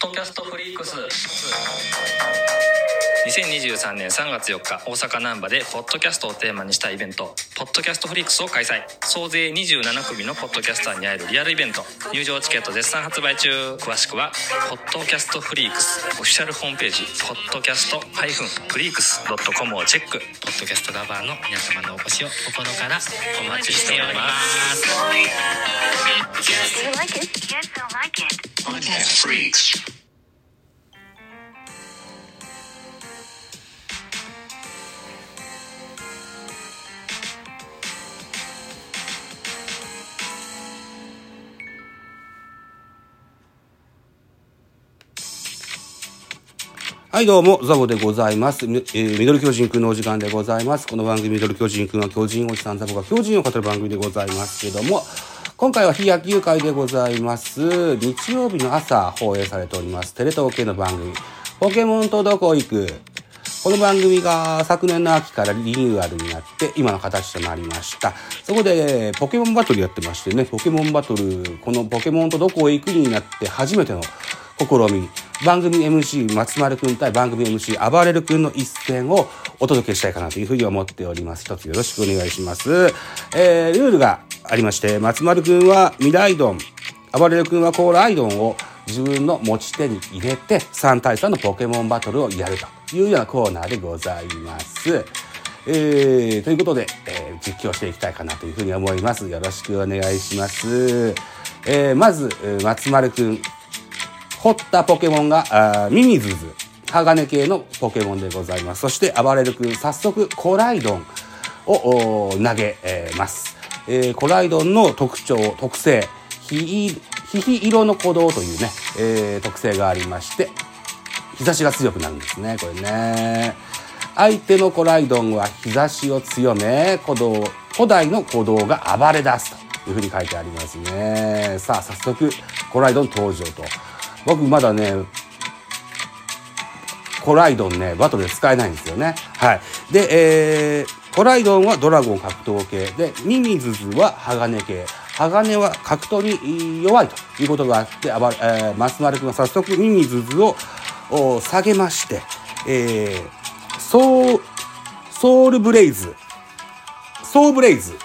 ッドキャストフリークス。2023年3月4日大阪難波でポッドキャストをテーマにしたイベントポッドキャストフリークスを開催。総勢27組のポッドキャスターに会えるリアルイベント。入場チケット絶賛発売中。詳しくはポッドキャストフリークス。オフィシャルホームページポッドキャストフリークス .com をチェック。ポッドキャストラバーの皆様のお越しを心からお待ちしております。Podcast Freaks. はい、どうも、ザボでございます。えーミドル巨人くんのお時間でございます。この番組、ミドル巨人くんは巨人おじさんザボが巨人を語る番組でございますけども、今回は非野球会でございます。日曜日の朝放映されております、テレ東系の番組、ポケモンとどこ行く？この番組が昨年の秋からリニューアルになって、今の形となりました。そこで、ポケモンバトルやってましてね、ポケモンバトル、このポケモンとどこへ行くになって初めての試み、番組 MC 松丸くん対番組 MC 暴れるくんの一戦をお届けしたいかなというふうに思っております。一つよろしくお願いします。えー、ルールがありまして、松丸くんは未来ドン、暴れるくんは高麗ドンを自分の持ち手に入れて3対3のポケモンバトルをやるというようなコーナーでございます。えー、ということで、えー実況していきたいかなというふうに思います。よろしくお願いします。えー、まず、松丸くん。掘ったポケモンが、ミミズズ、鋼系のポケモンでございます。そして、暴れる君、早速、コライドンを投げ、ます。えーコライドンの特徴、特性、ひ、ひひ色の鼓動というね、えー特性がありまして、日差しが強くなるんですね、これね。相手のコライドンは日差しを強め、鼓動、古代の鼓動が暴れ出すというふうに書いてありますね。さあ、早速、コライドン登場と。僕まだね、コライドンね、バトルで使えないんですよね。はい。で、えー、コライドンはドラゴン格闘系で、ミミズズは鋼系。鋼は格闘に弱いということがあって、あばえー、松丸君は早速ミミズズをお下げまして、えー、ソウ、ソウルブレイズ、ソーブレイズ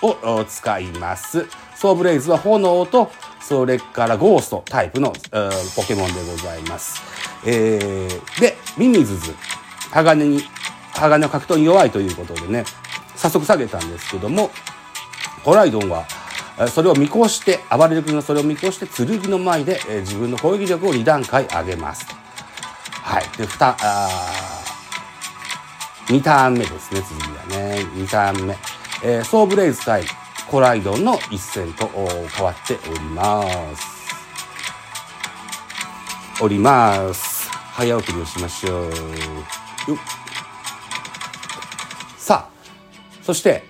をお使います。ソーブレイズは炎と、それからゴーストタイプの、えーポケモンでございます。えーで、ミミズズ、鋼に、鋼の格闘に弱いということでね、早速下げたんですけども、コライドンは、それを見越して、暴れる君がそれを見越して、剣の前で、えー自分の攻撃力を2段階上げます。はい。で、ふた、あ2ターン目ですね、次はね。2ターン目。えーソーブレイズ対コライドンの一戦とお変わっております。おります。早送りをしましょう。よさあ、そして、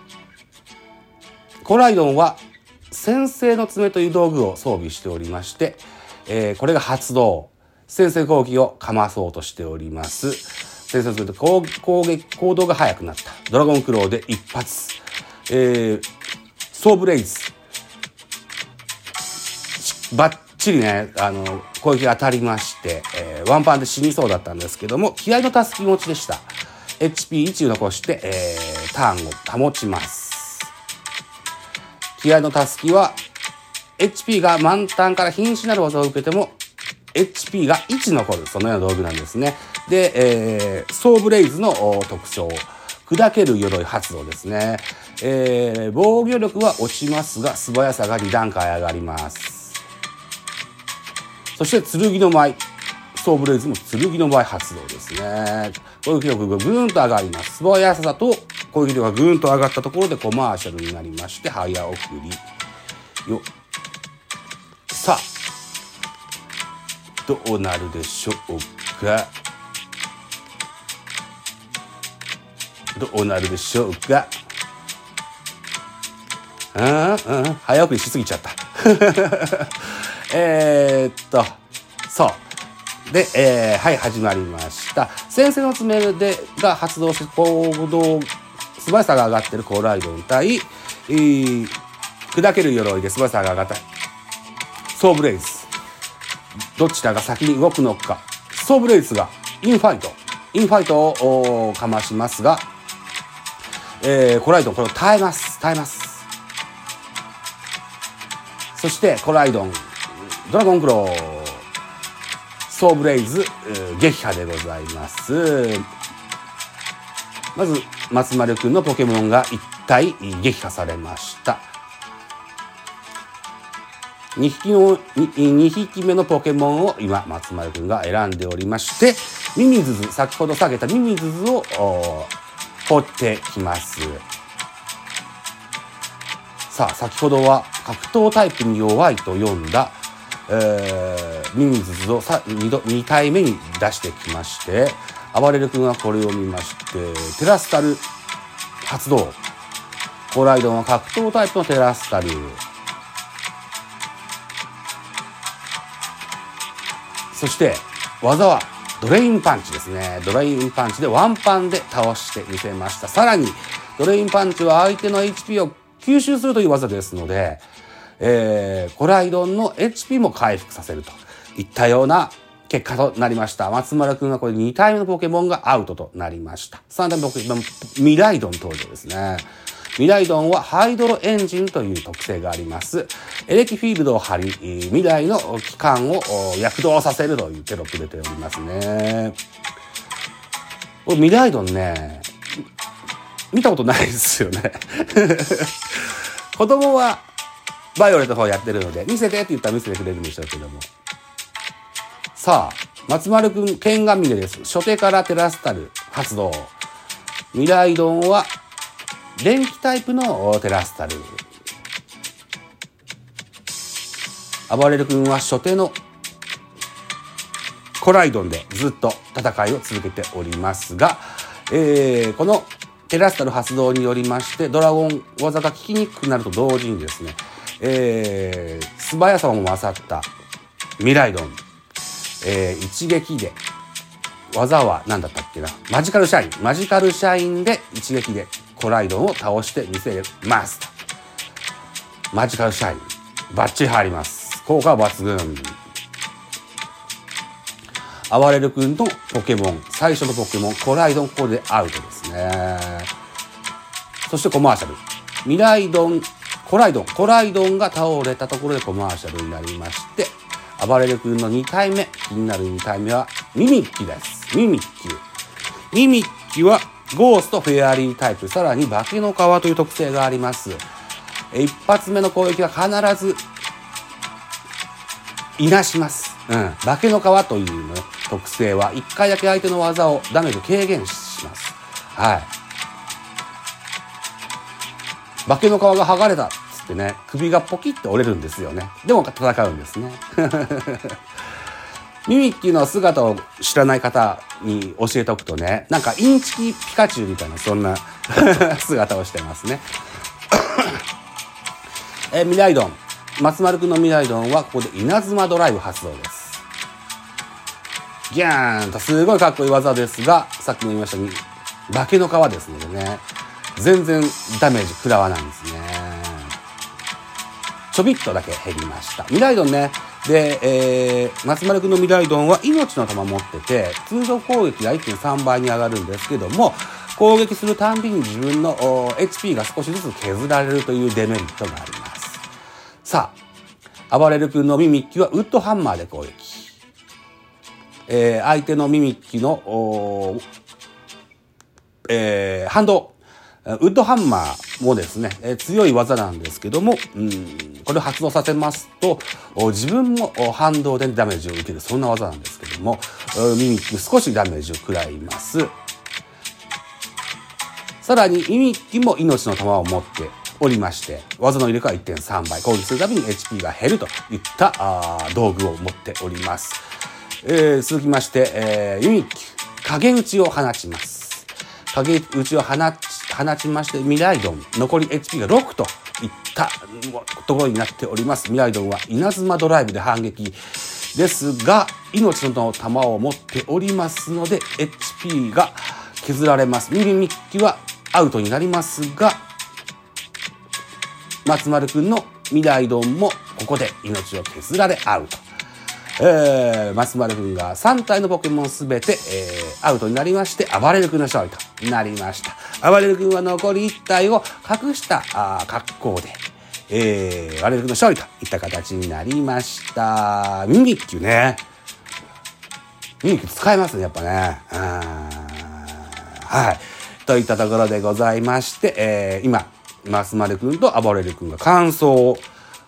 コライドンは先制の爪という道具を装備しておりまして、えーこれが発動。先制攻撃をかまそうとしております。先制すると攻攻撃、行動が速くなった。ドラゴンクローで一発。えー、ソーブレイズ。バッチリね、あの、攻撃が当たりまして、えーワンパンで死にそうだったんですけども、気合のたすき持ちでした。HP1 残して、えーターンを保ちます。気合のたすきは、HP が満タンから瀕死なる技を受けても、HP が1残る、そのような道具なんですね。で、えーソーブレイズの特徴。砕ける鎧発動ですね。えー防御力は落ちますが、素早さが2段階上がります。そして、剣の舞。ソーブレイズも剣の舞発動ですね。攻撃力がぐんと上がります。素早さと攻撃力がぐんと上がったところでコマーシャルになりまして、早送り。よ。さあ、どうなるでしょうかどうなるでしょうか？うん早送りしすぎちゃった。えーっとそう。で、えーはい始まりました。先生の爪でが発動して行動素早さが上がってるコーライドン対、えー砕ける鎧で素早さが上がった。ソウブレイズどちらが先に動くのか。ソウブレイズがインファイト。インファイトをかましますが、えー、コライドンこれを耐えます。耐えます。そしてコライドン、ドラゴンクロー、ソウブレイズ、撃破でございます。まず、松丸くんのポケモンが一体撃破されました。2匹の 2, 2匹目のポケモンを今松丸くんが選んでおりましてミミズズ先ほど下げたミミズズを放ってきます。さあ先ほどは格闘タイプに弱いと読んだ、えー、ミミズズをさ 2, 2体目に出してきまして暴れる君はこれを見ましてテラスタル発動。コライドンは格闘タイプのテラスタル。そして技はドレインパンチですね。ドレインパンチでワンパンで倒してみせました。さらに、ドレインパンチは相手の HP を吸収するという技ですので、えー、コライドンの HP も回復させるといったような結果となりました。松村くんはこれ2体目のポケモンがアウトとなりました。3体目のポケモン、ミライドン登場ですね。ミライドンはハイドロエンジンという特性があります。エレキフィールドを張り、未来の機関を躍動させるというテロップ出ておりますね。これミライドンね、見たことないですよね。子供はバイオレットの方やってるので、見せてって言ったら見せてくれるんでしょうけども。さあ、松丸くん、剣が峰です。初手からテラスタル発動。ミライドンは電気タイプのテラスタル。暴れる君は初手のコライドンでずっと戦いを続けておりますが、えー、このテラスタル発動によりましてドラゴン技が効きにくくなると同時にですね、えー、素早さも勝ったミライドン、えー、一撃で技は何だったっけな？マジカルシャイン。マジカルシャインで一撃でコライドンを倒してみせます。マジカルシャイン。バッチリ入ります。効果は抜群。暴れる君のポケモン。最初のポケモン。コライドンこれでアウトですね。そしてコマーシャル。ミライドン。コライドン。コライドンが倒れたところでコマーシャルになりまして暴れる君の2体目。気になる2体目はミミッキです。ミミッキミミッキはゴースト、フェアリータイプ、さらに化けの皮という特性があります。一発目の攻撃は必ず、いなします。うん。化けの皮というの特性は、一回だけ相手の技をダメージを軽減します。はい。化けの皮が剥がれたっつってね、首がポキッと折れるんですよね。でも戦うんですね。ミミッキーの姿を知らない方に教えておくとね、なんかインチキピカチュウみたいなそんな 姿をしてますね。えミライドン。松丸くんのミライドンはここで稲妻ドライブ発動です。ギャーンとすごいかっこいい技ですが、さっきも言いましたように、化けの皮ですのでね、全然ダメージ食らわないんですね。ちょびっとだけ減りました。ミライドンね、で、えー、松丸くんの未来丼は命の玉持ってて、通常攻撃が1.3倍に上がるんですけども、攻撃するたんびに自分の HP が少しずつ削られるというデメリットがあります。さあ、暴れるくんのミミッキはウッドハンマーで攻撃。えー、相手のミミッキの、えー、反動。ウッドハンマーもですね、え強い技なんですけども、うん、これを発動させますと、自分も反動でダメージを受ける、そんな技なんですけども、ミミック少しダメージを食らいます。さらに、ミミッキも命の玉を持っておりまして、技の入れ替え1.3倍、攻撃するたびに HP が減るといったあ道具を持っております。えー、続きまして、えー、ユミッキ、影打ちを放ちます。影打ちを放ち放ちまして、ミライドン、残り HP が6といったところになっております。ミライドンは稲妻ドライブで反撃ですが、命の玉を持っておりますので、HP が削られます。ミリミッキはアウトになりますが、松丸くんのミライドンもここで命を削られアウト。えー、松丸くんが3体のポケモンすべて、えー、アウトになりまして、暴れるくんの勝利となりました。暴れるくんは残り1体を隠したあ格好で、えー、暴れるくんの勝利といった形になりました。ミミッキュね。ミミッキュ使えますね、やっぱね。はい。といったところでございまして、えー、今、松丸くんと暴れるくんが感想を、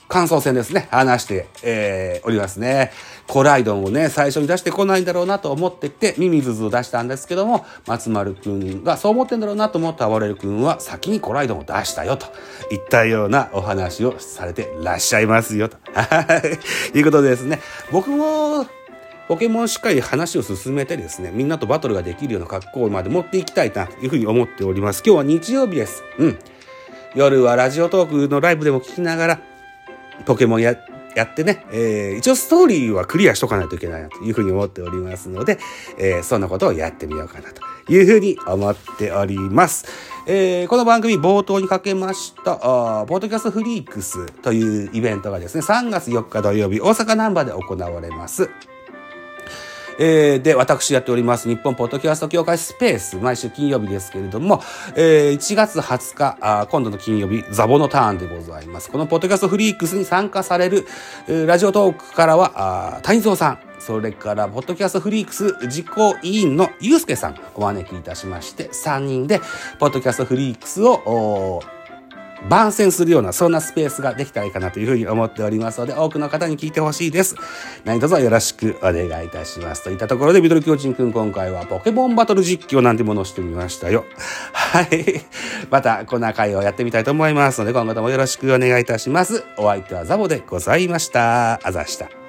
感想戦ですね、話して、えー、おりますね。コライドンをね、最初に出してこないんだろうなと思ってて、ミミズズを出したんですけども、松丸くんがそう思ってんだろうなと思った暴れるくんは、先にコライドンを出したよ、といったようなお話をされてらっしゃいますよ、と。はい。いうことでですね、僕も、ポケモンしっかり話を進めてですね、みんなとバトルができるような格好まで持っていきたいなというふうに思っております。今日は日曜日です。うん。夜はラジオトークのライブでも聞きながら、ポケモンや、やってね、えー、一応ストーリーはクリアしとかないといけないなというふうに思っておりますので、えー、そんなことをやってみようかなというふうに思っております。えー、この番組冒頭にかけました、あーポッドキャストフリークスというイベントがですね、3月4日土曜日、大阪ナンバーで行われます。えーで、私やっております日本ポッドキャスト協会スペース、毎週金曜日ですけれども、えー1月20日あ、今度の金曜日、ザボのターンでございます。このポッドキャストフリークスに参加される、えーラジオトークからは、あ谷蔵さん、それから、ポッドキャストフリークス実行委員のゆうすけさん、お招きいたしまして、3人で、ポッドキャストフリークスを、番宣するような、そんなスペースができたらいいかなというふうに思っておりますので、多くの方に聞いてほしいです。何卒よろしくお願いいたします。といったところで、ミドル巨人くん、今回はポケモンバトル実況なんてものをしてみましたよ。はい。また、こんな回をやってみたいと思いますので、今後ともよろしくお願いいたします。お相手はザボでございました。あざした。